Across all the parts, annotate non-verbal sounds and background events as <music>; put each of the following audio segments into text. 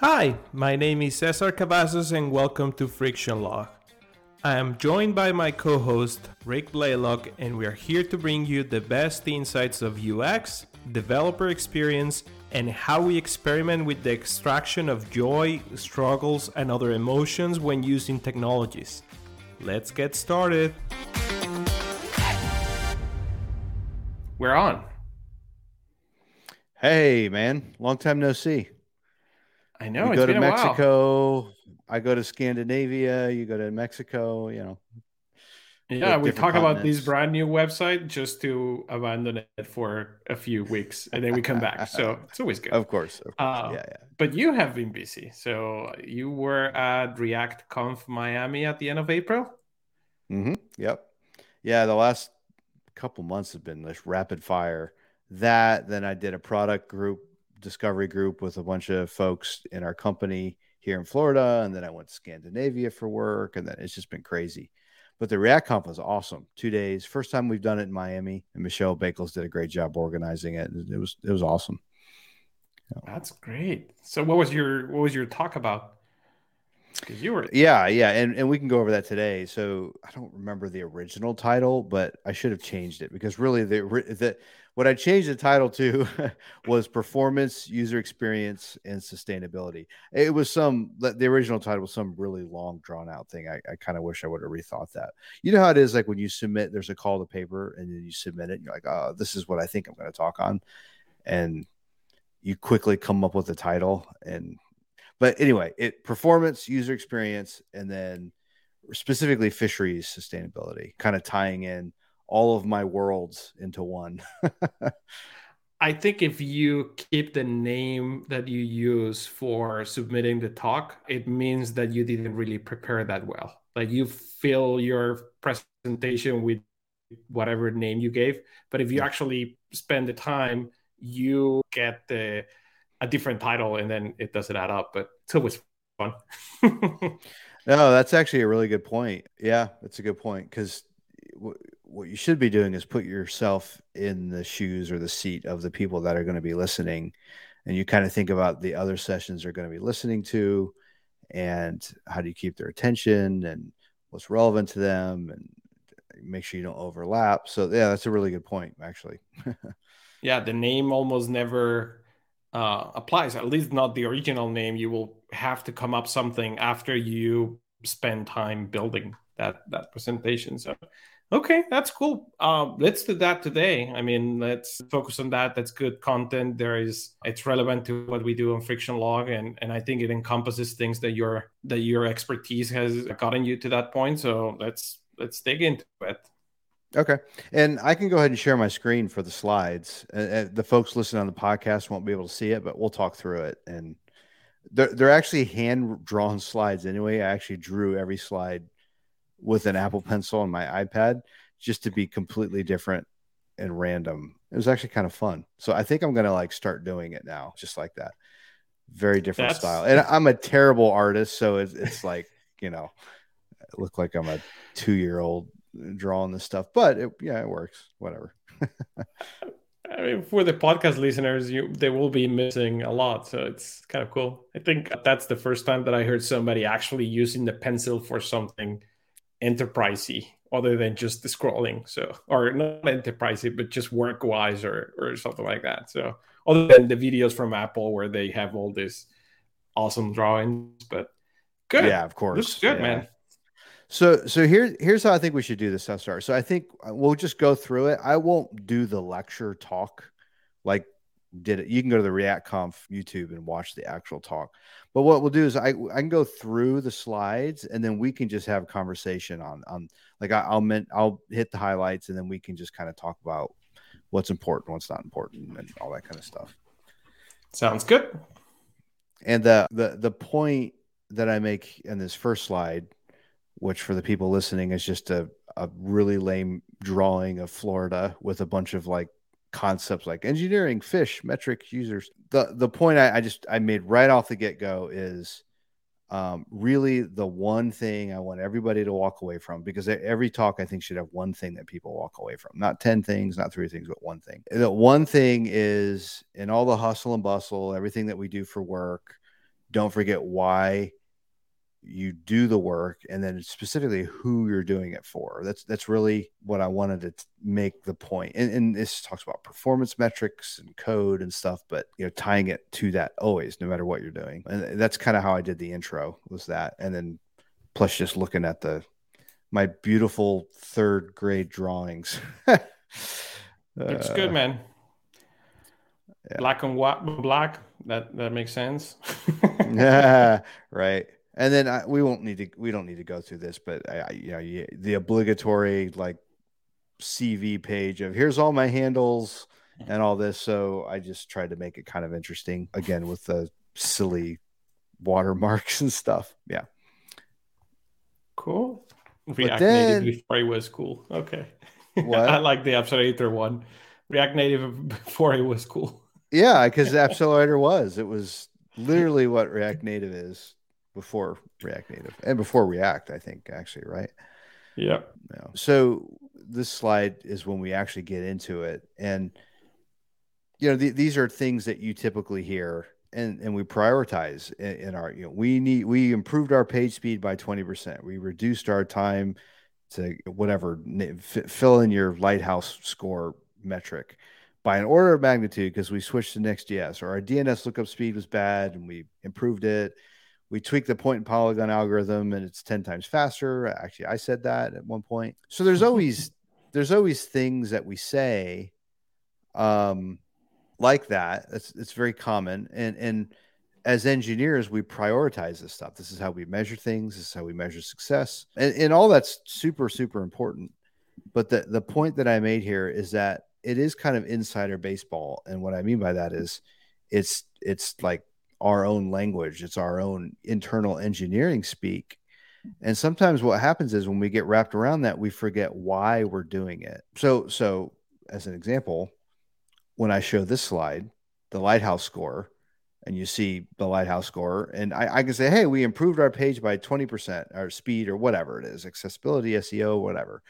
Hi, my name is Cesar Cavazos and welcome to Friction Log. I am joined by my co host, Rick Blaylock, and we are here to bring you the best insights of UX, developer experience, and how we experiment with the extraction of joy, struggles, and other emotions when using technologies. Let's get started. We're on. Hey, man, long time no see. I know. You go to Mexico. I go to Scandinavia. You go to Mexico. You know. Yeah, we talk about this brand new website just to abandon it for a few weeks, and then we come back. So <laughs> it's always good. Of course, of course. Uh, yeah, yeah. But you have been busy. So you were at React Conf Miami at the end of April. Mm-hmm. Yep. Yeah, the last couple months have been this rapid fire. That then I did a product group discovery group with a bunch of folks in our company here in Florida, and then I went to Scandinavia for work, and then it's just been crazy. But the React Conf was awesome. Two days, first time we've done it in Miami, and Michelle Bakels did a great job organizing it. It was it was awesome. That's great. So, what was your what was your talk about? Because you were yeah yeah, and and we can go over that today. So I don't remember the original title, but I should have changed it because really the the what I changed the title to <laughs> was performance, user experience, and sustainability. It was some the original title was some really long, drawn out thing. I, I kind of wish I would have rethought that. You know how it is like when you submit, there's a call to paper, and then you submit it, and you're like, oh, this is what I think I'm going to talk on, and you quickly come up with a title. And but anyway, it performance, user experience, and then specifically fisheries sustainability, kind of tying in all of my worlds into one. <laughs> I think if you keep the name that you use for submitting the talk, it means that you didn't really prepare that well. Like you fill your presentation with whatever name you gave, but if you actually spend the time, you get the a different title and then it doesn't add up, but it's always fun. <laughs> no, that's actually a really good point. Yeah, that's a good point because what you should be doing is put yourself in the shoes or the seat of the people that are going to be listening and you kind of think about the other sessions they're going to be listening to and how do you keep their attention and what's relevant to them and make sure you don't overlap. So yeah that's a really good point actually. <laughs> Yeah the name almost never uh, applies at least not the original name. You will have to come up something after you spend time building that that presentation. So Okay, that's cool. Uh, let's do that today. I mean, let's focus on that. That's good content. There is it's relevant to what we do on Friction Log, and and I think it encompasses things that your that your expertise has gotten you to that point. So let's let's dig into it. Okay, and I can go ahead and share my screen for the slides. Uh, the folks listening on the podcast won't be able to see it, but we'll talk through it. And they're they're actually hand drawn slides anyway. I actually drew every slide with an Apple Pencil on my iPad just to be completely different and random. It was actually kind of fun. So I think I'm gonna like start doing it now, just like that. Very different That's... style. And I'm a terrible artist, so it's, it's like you know, I look like I'm a two year old drawing this stuff, but it, yeah, it works. Whatever. <laughs> I mean, for the podcast listeners, you they will be missing a lot, so it's kind of cool. I think that's the first time that I heard somebody actually using the pencil for something enterprisey other than just the scrolling. So, or not enterprisey, but just work wise or, or something like that. So, other than the videos from Apple where they have all this awesome drawings, but good. Yeah, of course. Looks good, yeah. man. So, so here, here's how I think we should do this. Start. So, I think we'll just go through it. I won't do the lecture talk like did it. You can go to the React Conf YouTube and watch the actual talk. But what we'll do is I, I can go through the slides and then we can just have a conversation on on like I, will meant I'll hit the highlights and then we can just kind of talk about what's important, what's not important, and all that kind of stuff. Sounds good. And the the the point that I make in this first slide, which for the people listening is just a, a really lame drawing of Florida with a bunch of like concepts like engineering, fish, metric users. The the point I, I just I made right off the get go is um, really the one thing I want everybody to walk away from because every talk I think should have one thing that people walk away from, not 10 things, not three things, but one thing. The one thing is in all the hustle and bustle, everything that we do for work, don't forget why you do the work and then specifically who you're doing it for. That's that's really what i wanted to make the point. And, and this talks about performance metrics and code and stuff but you know tying it to that always no matter what you're doing. And that's kind of how i did the intro was that. And then plus just looking at the my beautiful third grade drawings. <laughs> Looks uh, good man. yeah. black and white black that that makes sense. <laughs> <laughs> Yeah right and then I, we won't need to we don't need to go through this but I, you know you, the obligatory like cv page of here's all my handles and all this. So i just tried to make it kind of interesting again with the silly watermarks <laughs> and stuff. Yeah. Cool. React then, native before it was cool. Okay. <laughs> I like the accelerator one. React native before it was cool. Yeah because the <laughs> accelerator was. It was literally what react native is before React Native and before React, I think actually, right? Yeah. yeah. So this slide is when we actually get into it, and you know the, these are things that you typically hear, and and we prioritize in, in our you know we need we improved our page speed by twenty percent. We reduced our time to whatever fill in your lighthouse score metric by an order of magnitude because we switched to Next.js or our DNS lookup speed was bad and we improved it we tweak the point in polygon algorithm and it's 10 times faster. Actually i said that at one point. So there's always <laughs> there's always things that we say um like that. It's it's very common. And and as engineers we prioritize this stuff. This is how we measure things. This is how we measure success. And, and all that's super super important. But the the point that i made here is that it is kind of insider baseball. And what i mean by that is it's it's like our own language, it's our own internal engineering speak. And sometimes what happens is when we get wrapped around that, we forget why we're doing it. So, so as an example, when I show this slide, the lighthouse score, and you see the lighthouse score, and I, I can say, hey, we improved our page by 20%, our speed or whatever it is, accessibility, SEO, whatever.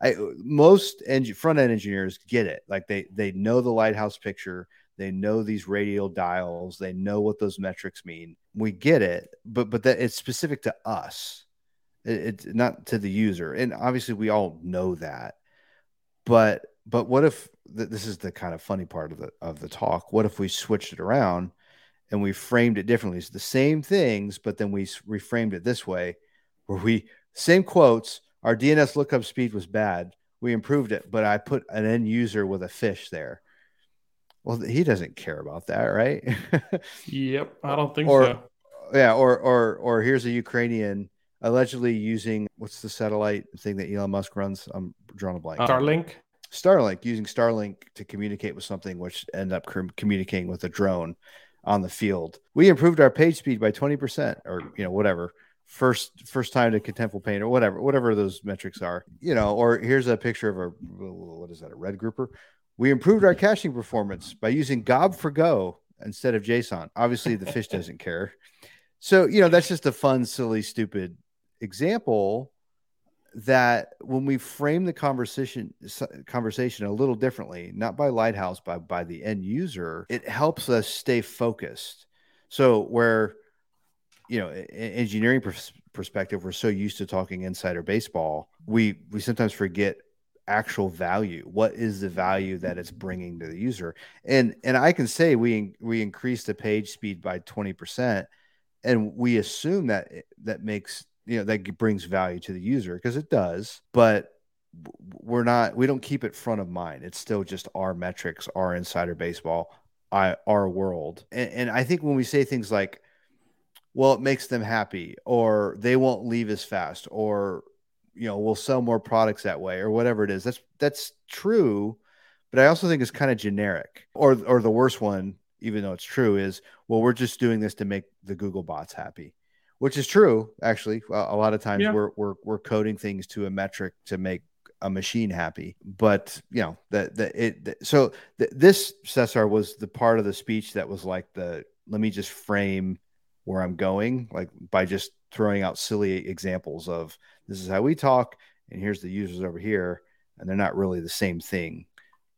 I, most front end engineers get it. Like they they know the lighthouse picture, they know these radial dials. They know what those metrics mean. We get it, but but that it's specific to us. It, it's not to the user, and obviously we all know that. But but what if th- this is the kind of funny part of the of the talk? What if we switched it around and we framed it differently? It's the same things, but then we reframed it this way, where we same quotes. Our DNS lookup speed was bad. We improved it, but I put an end user with a fish there well, he doesn't care about that, right? yep, I don't think or, so. Yeah, or or or here's a Ukrainian allegedly using what's the satellite thing that Elon Musk runs? I'm drawing a blank. Starlink. Starlink using Starlink to communicate with something, which end up communicating with a drone on the field. We improved our page speed by 20%, or you know, whatever. First first time to contentful paint or whatever, whatever those metrics are. You know, or here's a picture of a what is that, a red grouper? We improved our caching performance by using Gob for Go instead of JSON. Obviously, the fish <laughs> doesn't care. So, you know, that's just a fun, silly, stupid example that when we frame the conversation conversation a little differently, not by Lighthouse, but by the end user, it helps us stay focused. So where you know, engineering perspective, we're so used to talking insider baseball, we we sometimes forget actual value what is the value that it's bringing to the user? And and i can say we we increased the page speed by 20% and we assume that that makes you know that brings value to the user because it does but we're not we don't keep it front of mind. It's still just our metrics our insider baseball I, our world. And, and i think when we say things like well it makes them happy or they won't leave as fast or you know we'll sell more products that way or whatever it is. That's that's true but i also think it's kind of generic. Or or the worst one even though it's true is well we're just doing this to make the google bots happy which is true actually. A lot of times yeah. we're, we're we're coding things to a metric to make a machine happy but you know that that it the, so this cesar was the part of the speech that was like the let me just frame where i'm going like by just throwing out silly examples of this is how we talk, and here's the users over here, and they're not really the same thing.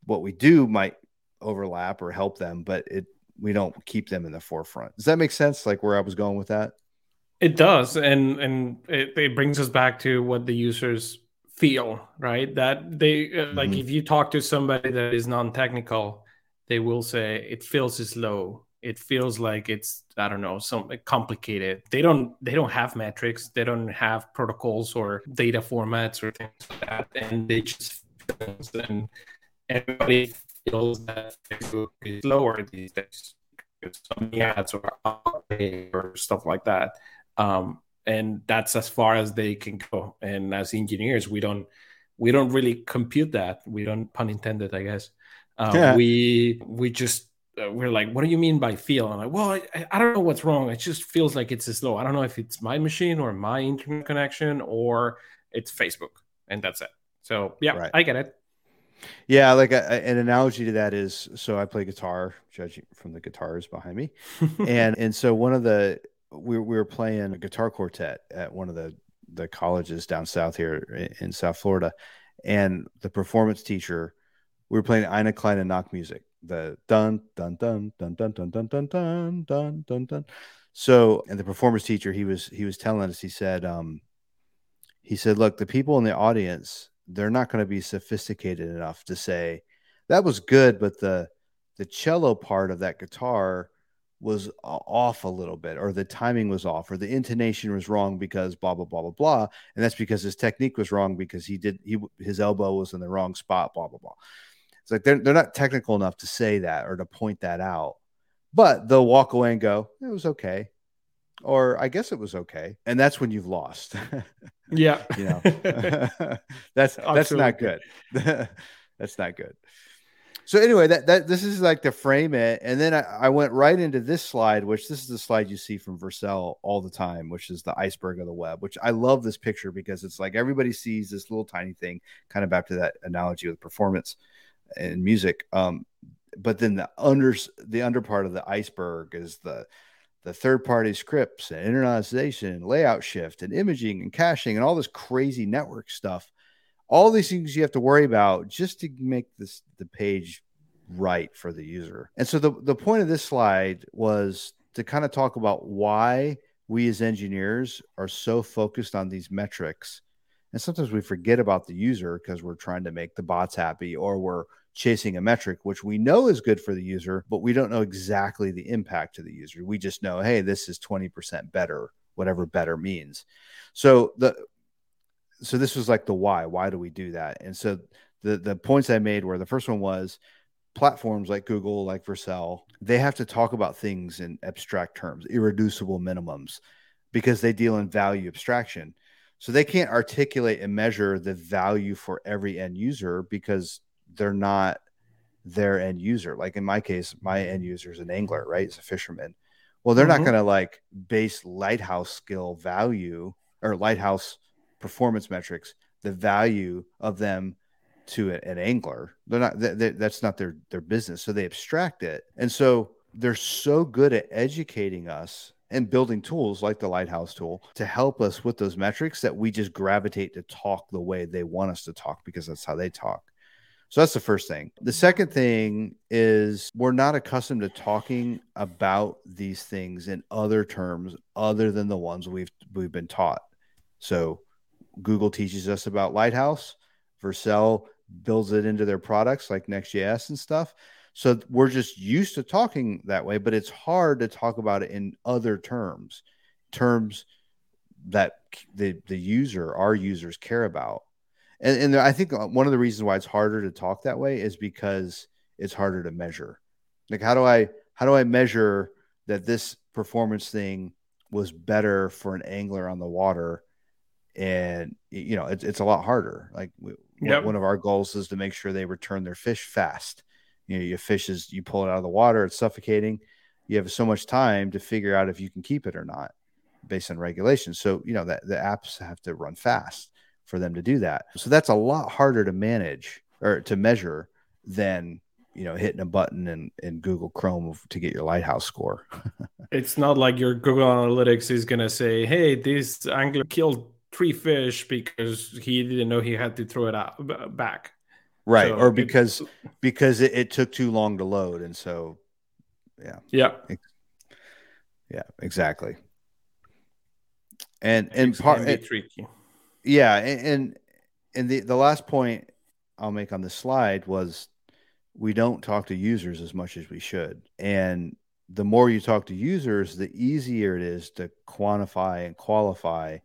What we do might overlap or help them, but it we don't keep them in the forefront. Does that make sense? Like where I was going with that? It does, and and it, it brings us back to what the users feel, right? That they mm-hmm. like if you talk to somebody that is non-technical, they will say it feels slow. It feels like it's I don't know, some complicated. They don't they don't have metrics, they don't have protocols or data formats or things like that, and they just and everybody feels that Facebook is lower these days because some ads or or stuff like that. Um, and that's as far as they can go. And as engineers, we don't we don't really compute that. We don't pun intended, I guess. Um, yeah. We we just uh, we're like, what do you mean by feel? I'm like, well, I, I don't know what's wrong. It just feels like it's slow. I don't know if it's my machine or my internet connection or it's Facebook, and that's it. So yeah, right. I get it. Yeah, like a, an analogy to that is so I play guitar, judging from the guitars behind me, <laughs> and and so one of the we, we were playing a guitar quartet at one of the the colleges down south here in, South Florida, and the performance teacher we were playing Eine Klein and kleine Nachtmusik, the dun dun dun dun dun dun dun dun dun dun dun dun. So, and the performance teacher he was he was telling us he said um he said look the people in the audience they're not going to be sophisticated enough to say that was good, but the the cello part of that guitar was off a little bit, or the timing was off, or the intonation was wrong because blah blah blah blah blah, and that's because his technique was wrong because he did he his elbow was in the wrong spot, blah blah blah. It's like they're they're not technical enough to say that or to point that out, but they'll walk away and go, "It was okay," or "I guess it was okay," and that's when you've lost. <laughs> Yeah. you know, <laughs> <laughs> that's that's not good. that's not good. So anyway, that that this is like to frame it, and then I, I, went right into this slide, which this is the slide you see from Vercel all the time, which is the iceberg of the web. Which I love this picture because it's like everybody sees this little tiny thing, kind of back to that analogy with performance and music. Um, but then the under the under part of the iceberg is the the third party scripts and internalization and layout shift and imaging and caching and all this crazy network stuff all these things you have to worry about just to make this the page right for the user and so the, the point of this slide was to kind of talk about why we as engineers are so focused on these metrics and sometimes we forget about the user because we're trying to make the bots happy or we're chasing a metric, which we know is good for the user, but we don't know exactly the impact to the user. We just know, hey, this is 20% better, whatever better means. So the so this was like the why. Why do we do that? And so the the points I made were the first one was platforms like Google, like Vercel, they have to talk about things in abstract terms, irreducible minimums, because they deal in value abstraction. So they can't articulate and measure the value for every end user because they're not their end user. Like in my case, my end user is an angler, right? It's a fisherman. Well, they're mm-hmm. not going to like base lighthouse skill value or lighthouse performance metrics, the value of them to an angler. They're not, they, that's not their, their business. So they abstract it. And so they're so good at educating us and building tools like the lighthouse tool to help us with those metrics that we just gravitate to talk the way they want us to talk because that's how they talk. So that's the first thing. The second thing is we're not accustomed to talking about these things in other terms other than the ones we've we've been taught. So Google teaches us about Lighthouse, Vercel builds it into their products like Next.js and stuff. So we're just used to talking that way, but it's hard to talk about it in other terms, terms that the the user, our users care about and, and I think uh, one of the reasons why it's harder to talk that way is because it's harder to measure. Like, how do I how do I measure that this performance thing was better for an angler on the water? And you know, it's it's a lot harder. Like, yep. one of our goals is to make sure they return their fish fast. You know, your fish is you pull it out of the water, it's suffocating. You have so much time to figure out if you can keep it or not, based on regulations. So you know that the apps have to run fast for them to do that. So that's a lot harder to manage or to measure than you know hitting a button in, in Google Chrome to get your lighthouse score. <laughs> it's not like your Google Analytics is gonna say, "Hey, this angler killed three fish because he didn't know he had to throw it out back." Right, so or because because it, it took too long to load, and so Yeah. Yeah. Yeah, exactly. And and part and tricky. Yeah, and, and and the the last point I'll make on this slide was we don't talk to users as much as we should. And the more you talk to users, the easier it is to quantify and qualify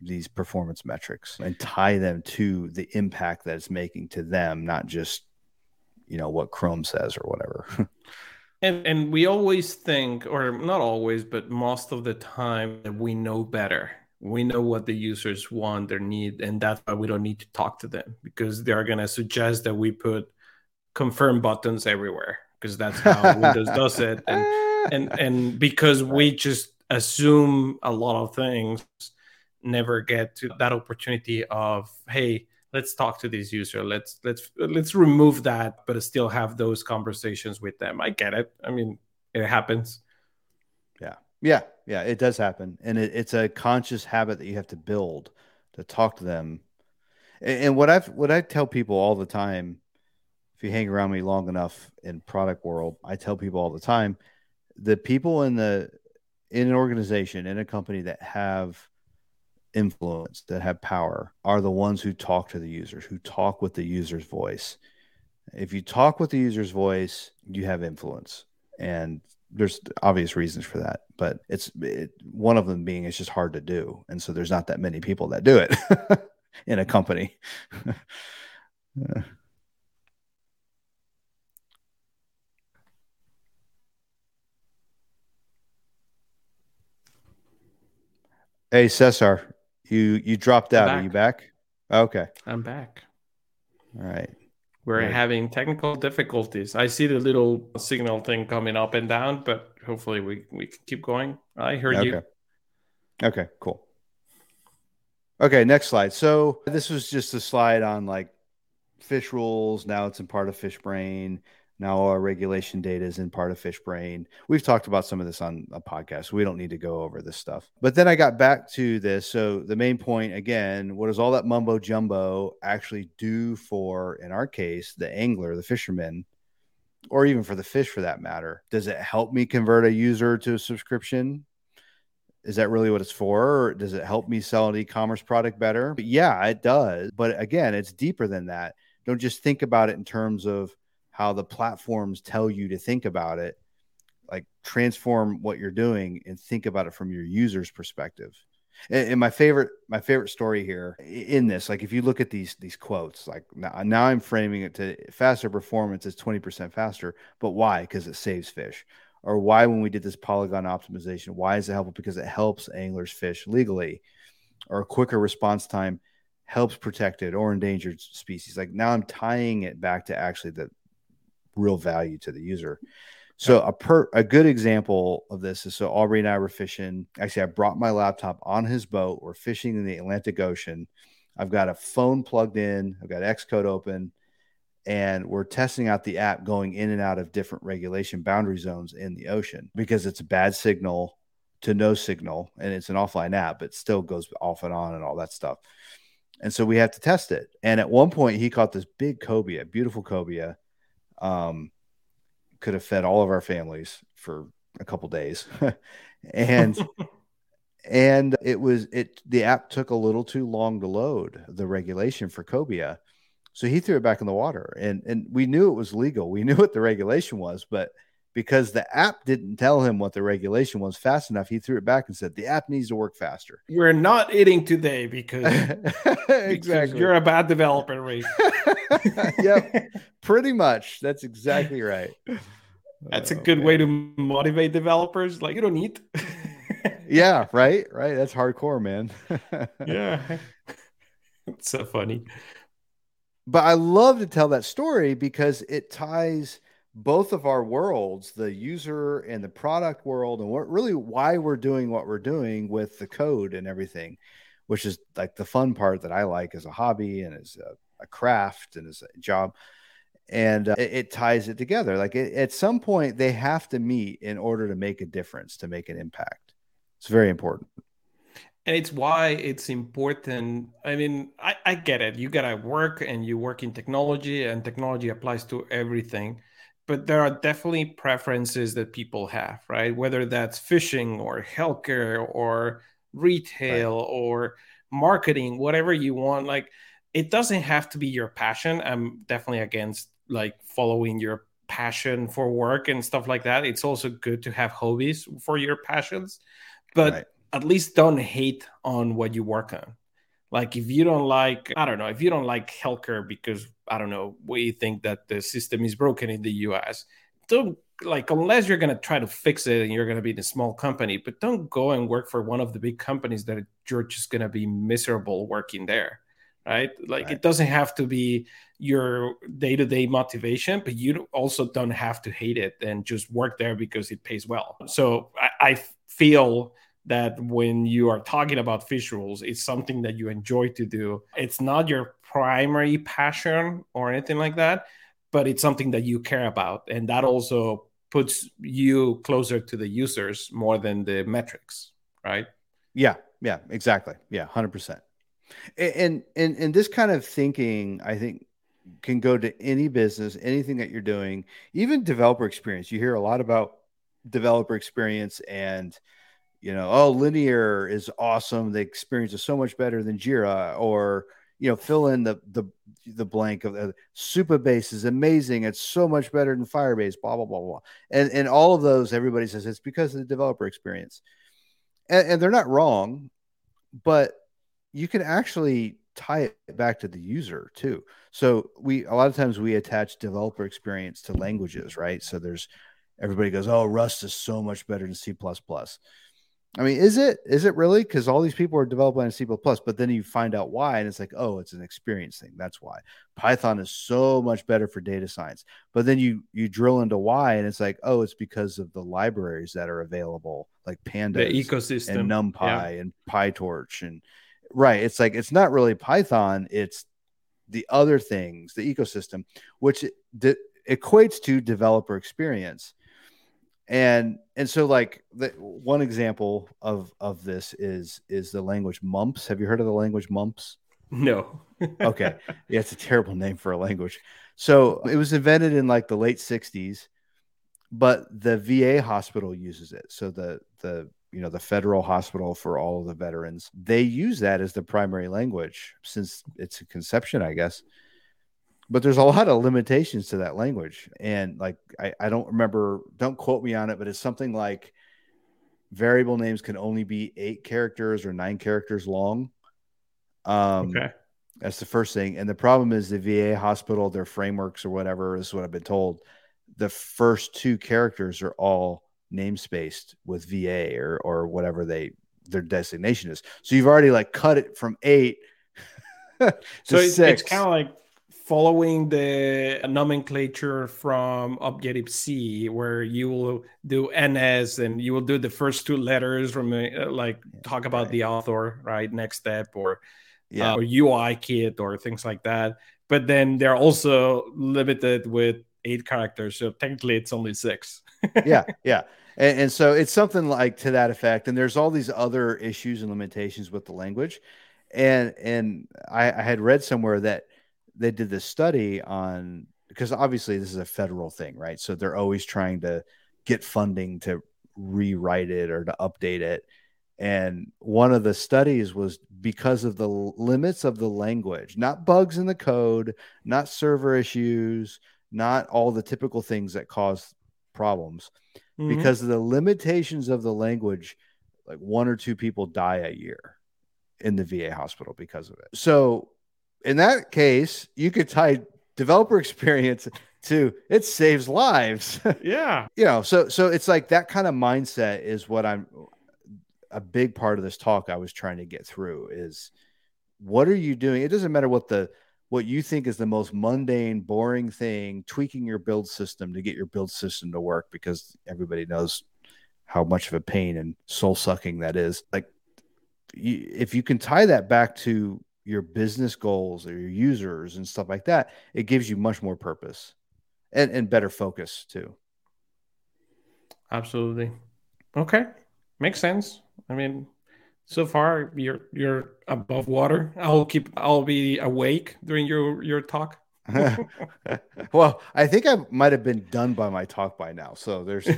these performance metrics and tie them to the impact that it's making to them, not just you know what Chrome says or whatever. <laughs> and and we always think, or not always, but most of the time that we know better. We know what the users want, their need, and that's why we don't need to talk to them because they're gonna suggest that we put confirm buttons everywhere because that's how <laughs> Windows does it. And and and because we just assume a lot of things never get to that opportunity of hey let's talk to this user. Let's let's let's remove that but still have those conversations with them. I get it. I mean it happens. Yeah. Yeah. Yeah it does happen. And it, it's a conscious habit that you have to build to talk to them. And, and what i've what i tell people all the time if you hang around me long enough in product world i tell people all the time the people in the in an organization in a company that have influence that have power are the ones who talk to the users who talk with the user's voice. If you talk with the user's voice you have influence. And there's obvious reasons for that but it's it, one of them being it's just hard to do. And so there's not that many people that do it <laughs> in a company. <laughs> Hey Cesar, you you dropped out. Are you back? Okay. I'm back. All right. We're Good. having technical difficulties. I see the little signal thing coming up and down, but hopefully we, we can keep going. I heard okay. you. Okay, cool. Okay, next slide. So this was just a slide on like fish rules. Now it's in part of FishBrain. Now our regulation data is in part of FishBrain. We've talked about some of this on a podcast. we don't need to go over this stuff. But then I got back to this. So the main point again, what does all that mumbo jumbo actually do for, in our case, the angler, the fisherman, or even for the fish for that matter? Does it help me convert a user to a subscription? Is that really what it's for? Or does it help me sell an e-commerce product better? But yeah, it does. But again, it's deeper than that. Don't just think about it in terms of how the platforms tell you to think about it like transform what you're doing and think about it from your user's perspective. And, and, my favorite my favorite story here in this like if you look at these these quotes like now, now i'm framing it to faster performance is 20% faster but why? Because it saves fish. Or why when we did this polygon optimization why is it helpful? Because it helps anglers fish legally. Or a quicker response time helps protected or endangered species. Like now i'm tying it back to actually the real value to the user. So a per a good example of this is so Aubrey and I were fishing. Actually, I brought my laptop on his boat. We're fishing in the Atlantic Ocean. I've got a phone plugged in. I've got Xcode open, and we're testing out the app going in and out of different regulation boundary zones in the ocean because it's a bad signal to no signal, and it's an offline app, but still goes off and on and all that stuff. And so we have to test it. And at one point, he caught this big cobia, beautiful cobia um, could have fed all of our families for a couple days, <laughs> and <laughs> and it was it the app took a little too long to load the regulation for cobia, so he threw it back in the water, and and we knew it was legal, we <laughs> knew what the regulation was, but because the app didn't tell him what the regulation was fast enough. He threw it back and said, The app needs to work faster. We're not eating today because, exactly. Because you're a bad developer. <laughs> yep, pretty much. That's exactly right. That's a oh, good way to motivate developers. Like, you don't eat. <laughs> yeah, right, right. That's hardcore, man. <laughs> yeah. It's so funny. But I love to tell that story because it ties both of our worlds, the user and the product world, and what really why we're doing what we're doing with the code and everything, which is like the fun part that I like as a hobby and as a, a craft and a job. And uh, it, it, ties it together. Like it, at some point, they have to meet in order to make a difference, to make an impact. It's very important. And it's why it's important. I mean, I, I get it. You got to work and you work in technology, and technology applies to everything but there are definitely preferences that people have, right? Whether that's fishing or healthcare or retail right. or marketing, whatever you want. Like it doesn't have to be your passion. I'm definitely against like following your passion for work and stuff like that. It's also good to have hobbies for your passions, but right. at least don't hate on what you work on. Like if you don't like, I don't know, if you don't like healthcare because I don't know, we think that the system is broken in the US, don't like unless you're gonna try to fix it and you're gonna be in a small company, but don't go and work for one of the big companies that you're just gonna be miserable working there. Right. Like right. it doesn't have to be your day-to-day motivation, but you also don't have to hate it and just work there because it pays well. So I, I feel that when you are talking about visuals, it's something that you enjoy to do. It's not your primary passion or anything like that, but it's something that you care about. And that also puts you closer to the users more than the metrics, right? Yeah, yeah, exactly. Yeah, 100%. And and and this kind of thinking, I think can go to any business, anything that you're doing, even developer experience. You hear a lot about developer experience and you know, oh, linear is awesome. The experience is so much better than Jira, or you know, fill in the the the blank of uh, Supabase is amazing. It's so much better than Firebase. Blah blah blah blah. And and all of those, everybody says it's because of the developer experience, and, and they're not wrong, but you can actually tie it back to the user too. So we a lot of times we attach developer experience to languages, right? So there's everybody goes, oh, Rust is so much better than C I mean, is it? Is it really? Because all these people are developing in C++, but then you find out why, and it's like, oh, it's an experience thing. That's why Python is so much better for data science. But then you you drill into why, and it's like, oh, it's because of the libraries that are available, like Pandas, the ecosystem, and NumPy yeah. and PyTorch, and right. It's like it's not really Python. It's the other things, the ecosystem, which de- equates to developer experience. And and so like the one example of of this is is the language mumps. Have you heard of the language mumps? No. <laughs> Okay. Yeah it's a terrible name for a language. So it was invented in like the late 60s but the va hospital uses it. So the the you know the federal hospital for all of the veterans. They use that as the primary language since its a conception i guess. But there's a lot of limitations to that language. And like I, I don't remember don't quote me on it but it's something like variable names can only be eight characters or nine characters long. Um okay. that's the first thing. And the problem is the va hospital their frameworks or whatever is what i've been told. The first two characters are all namespaced with va or or whatever they their designation is so you've already like cut it from eight <laughs> so it's, it's kind of like following the nomenclature from Objective C, where you will do NS and you will do the first two letters from uh, like talk about right. the author, right? NeXTSTEP or yeah. Uh, or UI kit or things like that. But then they're also limited with eight characters, so technically it's only six. yeah, <laughs> yeah. And, and, so it's something like to that effect. And there's all these other issues and limitations with the language. And and I, I had read somewhere that they did this study on because obviously this is a federal thing, right? So they're always trying to get funding to rewrite it or to update it. And one of the studies was because of the limits of the language, not bugs in the code, not server issues, not all the typical things that cause problems. Mm-hmm. Because of the limitations of the language, like one or two people die a year in the VA hospital because of it. So in that case, you could tie developer <laughs> experience to it saves lives. <laughs> Yeah. you know, so so it's like that kind of mindset is what I'm a big part of this talk I was trying to get through is what are you doing? It doesn't matter what the what you think is the most mundane, boring thing, tweaking your build system to get your build system to work because everybody knows how much of a pain and soul sucking that is. Like, if you can tie that back to your business goals or your users and stuff like that, it gives you much more purpose and, and better focus too. Absolutely. Okay. Makes sense. I mean, so far you're you're above water. I'll keep I'll be awake during your your talk. <laughs> <laughs> well, I think I might have been done by my talk by now. So there's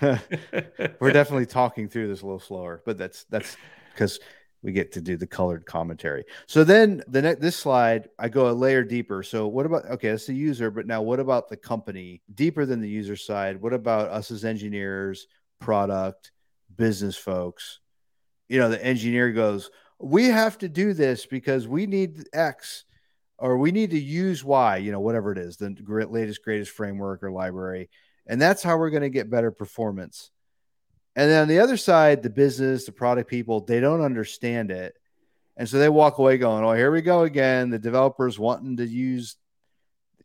<laughs> we're definitely talking through this a little slower, but that's that's because we get to do the colored commentary. So then the next this slide, I go a layer deeper. So what about okay, that's the user, but now what about the company? Deeper than the user side, what about us as engineers, product, business folks? You know, the engineer goes, "We have to do this because we need X." Or we need to use Y, you know, whatever it is, the latest, greatest framework or library. And that's how we're going to get better performance. And then on the other side, the business, the product people, they don't understand it. And so they walk away going, Oh, here we go again. The developers wanting to use,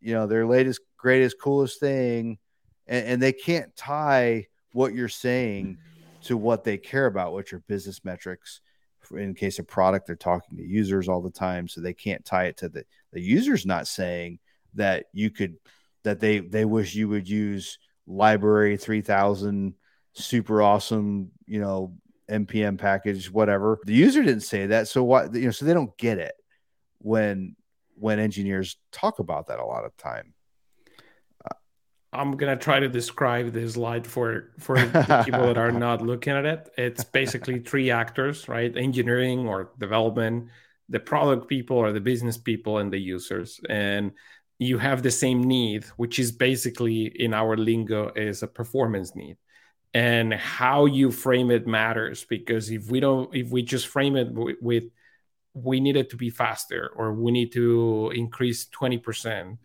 you know, their latest, greatest, coolest thing. And, and they can't tie what you're saying to what they care about, which are business metrics. In case of product, they're talking to users all the time. So they can't tie it to the, the user's not saying that you could, that they, they wish you would use library 3000 super awesome, you know, npm package, whatever. The user didn't say that, so what? You know, so they don't get it when when engineers talk about that a lot of time. I'm gonna try to describe this slide for for people that are not looking at it. It's basically three actors, right? Engineering or development, the product people or the business people, and the users. And you have the same need, which is basically in our lingo is a performance need and how you frame it matters because if we don't if we just frame it with, with we need it to be faster or we need to increase 20%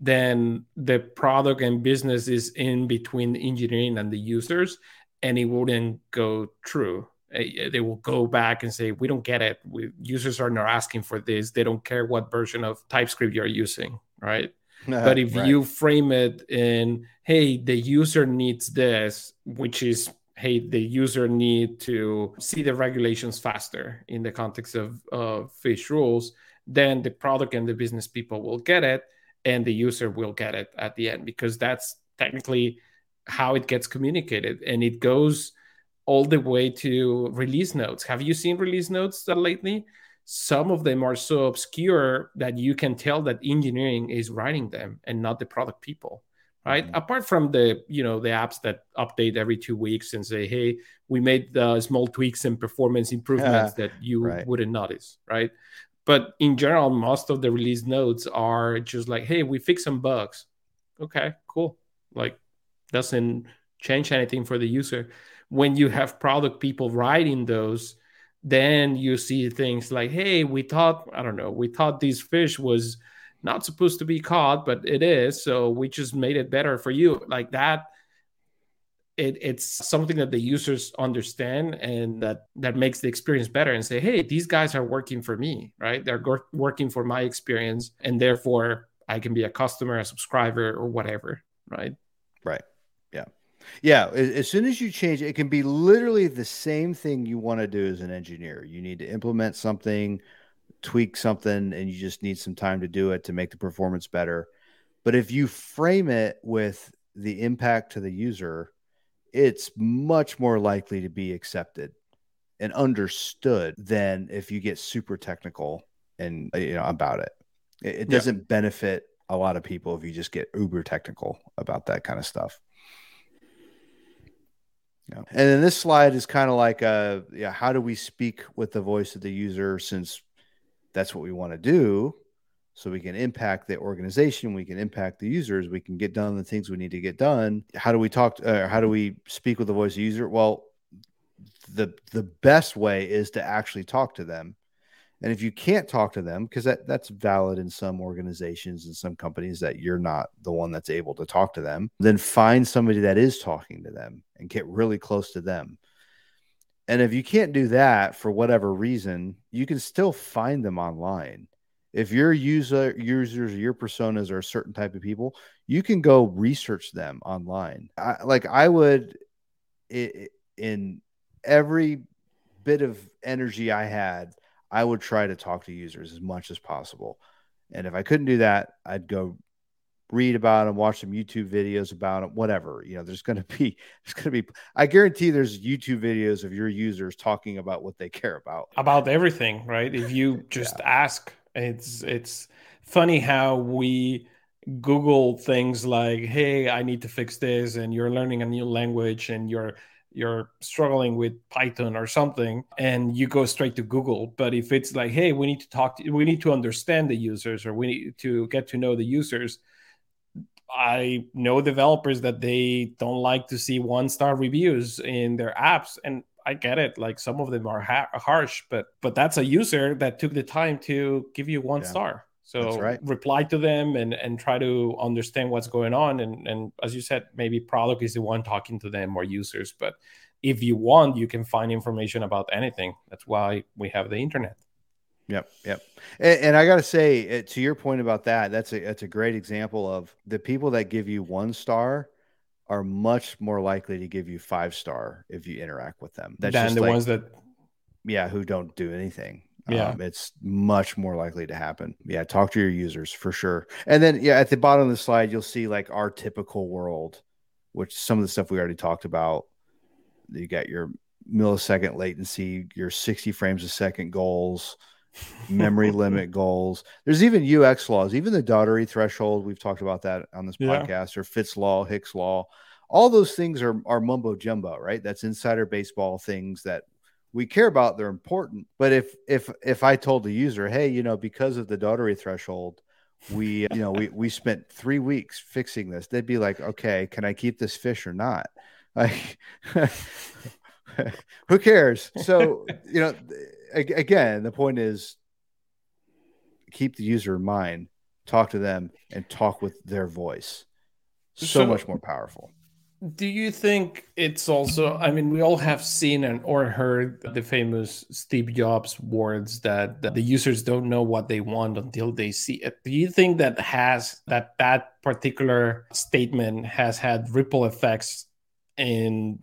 then the product and business is in between engineering and the users and it wouldn't go true eh, they will go back and say we don't get it. We, users are not asking for this. They don't care what version of typescript you're using right? <laughs> But if right. you frame it in, hey, the user needs this, which is, hey, the user need to see the regulations faster in the context of, of fish rules, then the product and the business people will get it and the user will get it at the end because that's technically how it gets communicated and it goes all the way to release notes. Have you seen release notes lately? some of them are so obscure that you can tell that engineering is writing them and not the product people right mm-hmm. apart from the you know the apps that update every two weeks and say hey we made the small tweaks and performance improvements <laughs> that you right. wouldn't notice right but in general most of the release notes are just like hey we fixed some bugs. Okay cool. Like doesn't change anything for the user. When you have product people writing those then you see things like hey we thought i don't know we thought this fish was not supposed to be caught but it is so we just made it better for you. Like that it, it's something that the users understand and that that makes the experience better and say hey these guys are working for me right they're go- working for my experience and therefore i can be a customer a subscriber or whatever right right yeah yeah, as soon as you change, it can be literally the same thing you want to do as an engineer. You need to implement something, tweak something, and you just need some time to do it to make the performance better. But if you frame it with the impact to the user, it's much more likely to be accepted and understood than if you get super technical and you know about it. It, it doesn't yeah. benefit a lot of people if you just get uber technical about that kind of stuff. Yeah. And then this slide is kind of like, uh, yeah, how do we speak with the voice of the user since that's what we want to do? So we can impact the organization, we can impact the users, we can get done the things we need to get done. How do we talk? To, uh, how do we speak with the voice of the user? Well, the the best way is to actually talk to them and if you can't talk to them, because that, that's valid in some organizations and some companies that you're not the one that's able to talk to them, then find somebody that is talking to them and get really close to them. And if you can't do that for whatever reason, you can still find them online. If your user users, your personas are a certain type of people, you can go research them online. I, like I would, it, in every bit of energy I had, I would try to talk to users as much as possible. And if I couldn't do that, I'd go read about them, watch some YouTube videos about them, whatever. You know, there's going <laughs> to be, there's going to be, I guarantee there's YouTube videos of your users talking about what they <laughs> care about. About everything, right? If you just yeah. ask, it's, it's funny how we Google things like, "Hey, I need to fix this," and you're learning a new language and you're you're struggling with Python or something, and you go straight to Google. But if it's like, "Hey, we need to talk, to, we need to understand the users, or we need to get to know the users," I know developers that they don't like to see one star reviews in their apps, and I get it. Like some of them are ha- harsh, but but that's a user that took the time to give you one yeah. star. So right. reply to them and and try to understand what's going on. And and as you said, maybe product is the one talking to them or users. But if you want, you can find information about anything. That's why we have the internet. Yep, yep. And, and I got to say, uh, to your point about that, that's a that's a great example of the people that give you one star are much more likely to give you five star if you interact with them. That's than the like, ones that, yeah, who don't do anything. Yeah. Um, it's much more likely to happen. Yeah. Talk to your users for sure. And then, yeah, at the bottom of the slide, you'll see like our typical world, which some of the stuff we already talked about. You got your millisecond latency, your 60 frames a second goals, memory <laughs> limit goals. There's even UX laws, even the Doherty threshold. We've talked about that on this yeah. podcast, or Fitts law, Hicks law. All those things are, are mumbo jumbo, right? That's insider baseball things that we care about they're important but if if if i told the user hey you know because of the Doherty threshold we you know we we spent three weeks fixing this they'd be like okay can i keep this fish or not <laughs> like <laughs> who cares so you know again the point is keep the user in mind talk to them and talk with their voice so, so much more powerful do you think it's also, I mean, we all have seen and or heard the famous Steve Jobs words that, that the users don't know what they want until they see it. Do you think that has that that particular statement has had ripple effects in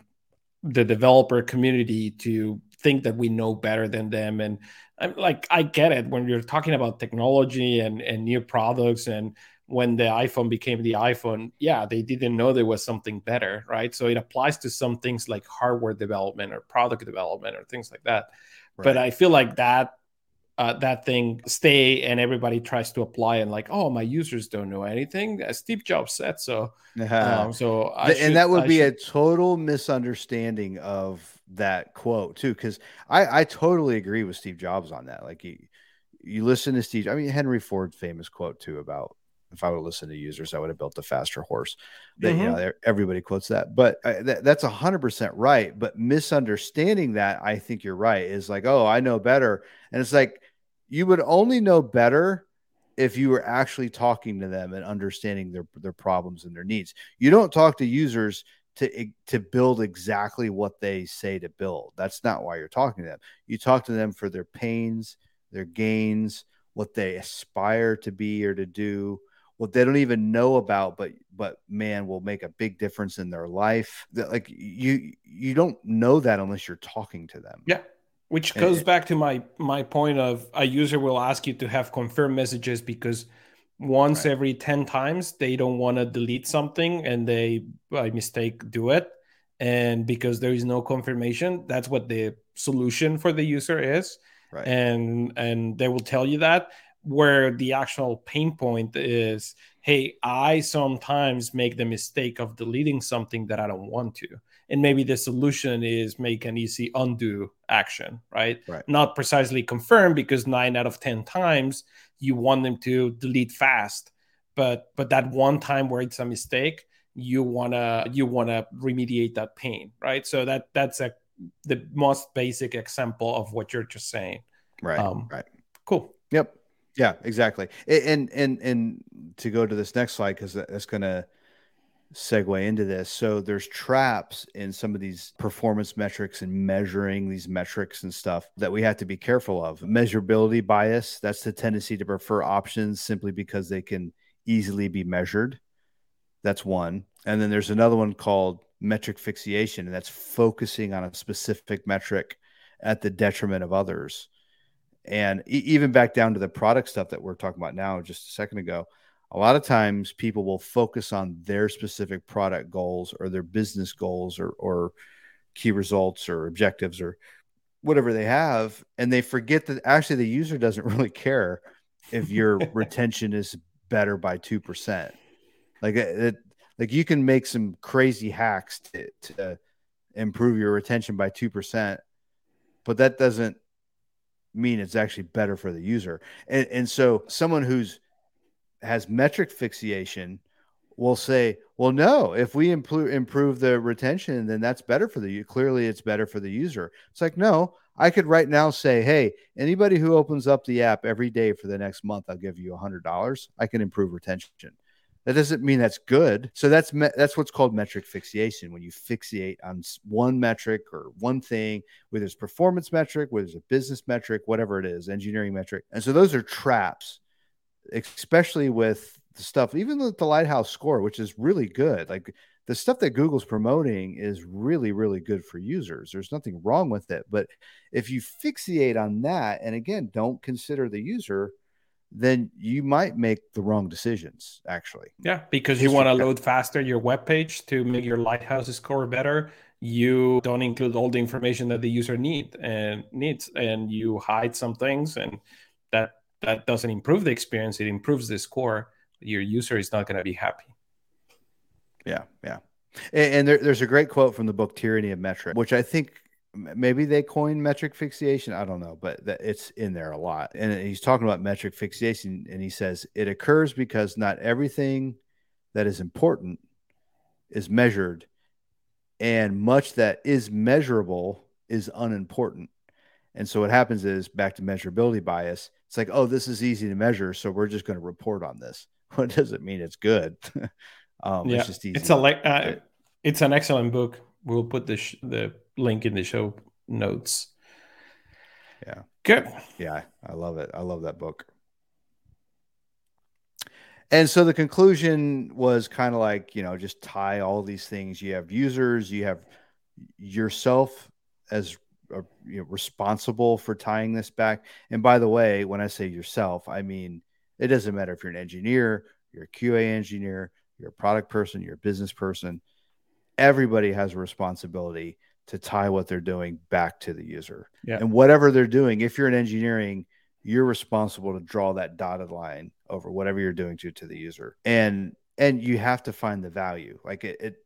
the developer community to think that we know better than them and I'm like I get it when you're talking about technology and and new products and when the iPhone became the iPhone, yeah, they didn't know there was something better, right? So it applies to some things like hardware development or product development or things like that. Right. But I feel like that uh, that thing stay and everybody tries to apply and like, oh, my users don't know anything. Steve Jobs said so. Uh-huh. Um, so I and should, that would I be should... a total misunderstanding of that quote too, because I I totally agree with Steve Jobs on that. Like you you listen to Steve. I mean Henry Ford famous quote too about if I would listen to users, I would have built a faster horse. That mm-hmm. you know, everybody quotes that, but uh, that, that's a hundred percent right. But misunderstanding that, I think you're right, is like, oh, I know better, and it's like you would only know better if you were actually talking to them and understanding their their problems and their needs. You don't talk to users to to build exactly what they say to build. That's not why you're talking to them. You talk to them for their pains, their gains, what they aspire to be or to do what they don't even know about but but man will make a big difference in their life that like you you don't know that unless you're talking to them yeah which goes and, back to my my point of a user will ask you to have confirm messages because once right. every 10 times they don't want to delete something and they by mistake do it and because there is no confirmation that's what the solution for the user is right. and and they will tell you that where the actual pain point is hey i sometimes make the mistake of deleting something that i don't want to and maybe the solution is make an easy undo action right, right. not precisely confirm because 9 out of 10 times you want them to delete fast but but that one time where it's a mistake you want to you want to remediate that pain right? So that that's a the most basic example of what you're just saying. Right um, right. cool. Yep. Yeah, exactly. And and and to go to this next slide because that's going to segue into this. So there's traps in some of these performance metrics and measuring these metrics and stuff that we have to be careful of. Measurability bias, that's the tendency to prefer options simply because they can easily be measured. That's one. And then there's another one called metric fixation, and that's focusing on a specific metric at the detriment of others and e- even back down to the product stuff that we're talking about now just a second ago a lot of times people will focus on their specific product goals or their business goals or, or key results or objectives or whatever they have and they forget that actually the user doesn't <laughs> really care if your retention is better by 2%. Like it, like you can make some crazy hacks to, to improve your retention by 2%, but that doesn't mean it's actually better for the user. And, and so someone who's has metric fixation will say, well, no, if we improve improve the retention, then that's better for the clearly it's better for the user. It's like, no, I could right now say, hey, anybody who opens up the app every day for the next month, I'll give you a hundred dollars. I can improve retention. That doesn't mean that's good. So that's me- that's what's called metric fixation. When you fixate on one metric or one thing, whether it's performance metric, whether it's a business metric, whatever it is, engineering metric, and so those are traps, especially with the stuff, even with the Lighthouse score, which is really good. Like the stuff that Google's promoting is really, really good for users. There's nothing wrong with it. But if you fixate on that, and again, don't consider the user, then you might make the wrong decisions, actually. Yeah, because you want to load faster your web page to make your Lighthouse score better. You don't include all the information that the user need and needs, and you hide some things, and that that doesn't improve the experience. It improves the score. Your user is not going to be happy. Yeah, yeah. And, and there, there's a great quote from the book Tyranny of Metric, which I think maybe they coined metric fixation. I don't know, but that it's in there a lot. And he's talking about metric fixation, and he says it occurs because not everything that is important is measured, and much that is measurable is unimportant. And so what happens is back to measurability bias. It's like, oh, this is easy to measure, so we're just going to report on this. <laughs> Well, it doesn't mean it's good. <laughs> Um, yeah, it's just easy. It's a uh, it's an excellent book. We'll put the sh- the link in the show notes. Yeah. Good. Yeah, I love it. I love that book. And so the conclusion was kind of like, you know, just tie all these things. You have users, you have yourself as a, you know, responsible for tying this back. And by the way, when I say yourself, I mean it doesn't matter if you're an engineer, you're a QA engineer, you're a product person, you're a business person. Everybody has a responsibility to tie what they're doing back to the user. Yeah. And whatever they're doing, if you're in engineering, you're responsible to draw that dotted line over whatever you're doing to to the user. And and you have to find the value. Like it, it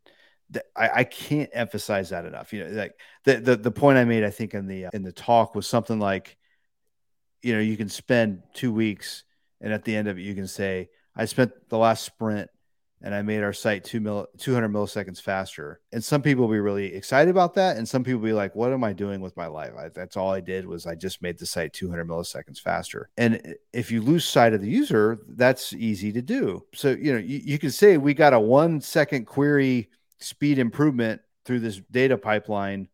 I, I, can't emphasize that enough. You know, like the, the the point I made, I think in the uh, in the talk was something like, you know, you can spend two weeks, and at the end of it, you can say, I spent the last sprint and I made our site two mil, 200 milliseconds faster. And some people will be really excited about that. And some people will be like, what am I doing with my life? I, that's all I did was I just made the site 200 milliseconds faster. And if you lose sight of the user, that's easy to do. So, you know, you, you can say we got a one second query speed improvement through this data pipeline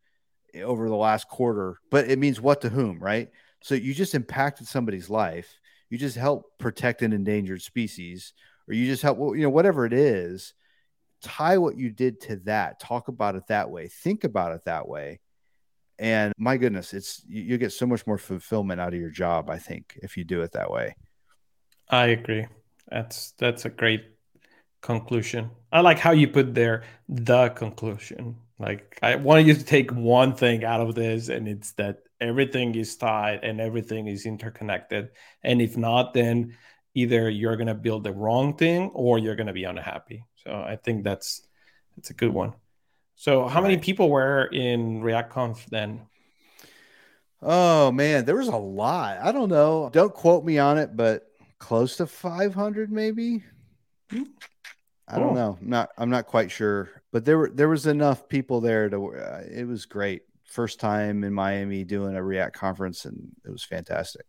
over the last quarter, but it means what to whom, right? So you just impacted somebody's life. You just help protect an endangered species or you just help, you know, whatever it is, tie what you did to that. Talk about it that way. Think about it that way. And my goodness, it's you, you get so much more fulfillment out of your job, I think, if you do it that way. I agree. That's that's a great conclusion. I like how you put there the conclusion. Like I wanted you to take one thing out of this, and it's that everything is tied and everything is interconnected. And if not, then either you're going to build the wrong thing or you're going to be unhappy. So I think that's that's a good one. So how right. many people were in React Conf then? Oh man, there was a lot. I don't know. Don't quote me on it, but close to 500 maybe. Hmm. I don't know. I'm not I'm not quite sure, but there were there was enough people there to uh, it was great. First time in Miami doing a React conference and it was fantastic.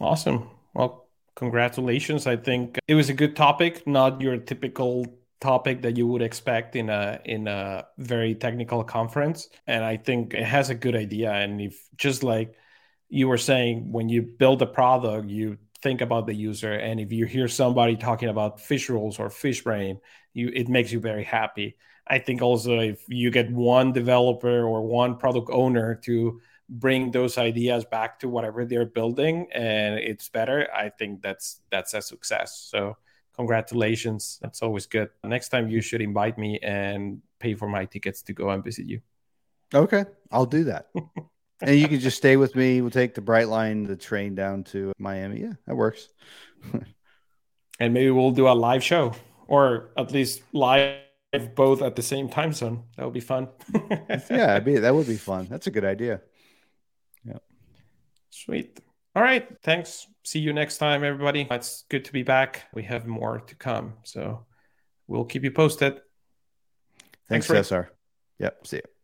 Awesome. Well, congratulations. I think it was a good topic, not your typical topic that you would expect in a in a very technical conference and i think it has a good idea and if just like you were saying when you build a product you think about the user and if you hear somebody talking about fish rolls or fish brain you it makes you very happy. I think also if you get one developer or one product owner to bring those ideas back to whatever they're building and it's better i think that's that's a success. So congratulations. That's always good. Next time you should invite me and pay for my tickets to go and visit you. Okay i'll do that <laughs> and you can just stay with me. We'll take the Brightline, the train down to Miami. Yeah, that works. <laughs> and maybe we'll do a live show, or at least live both at the same time zone. That would be fun. <laughs> yeah, be, that would be fun. That's a good idea. Yeah. Sweet. All right. Thanks. See you next time, everybody. It's good to be back. We have more to come. So we'll keep you posted. Thanks, Thanks Cesar. Yep. See you.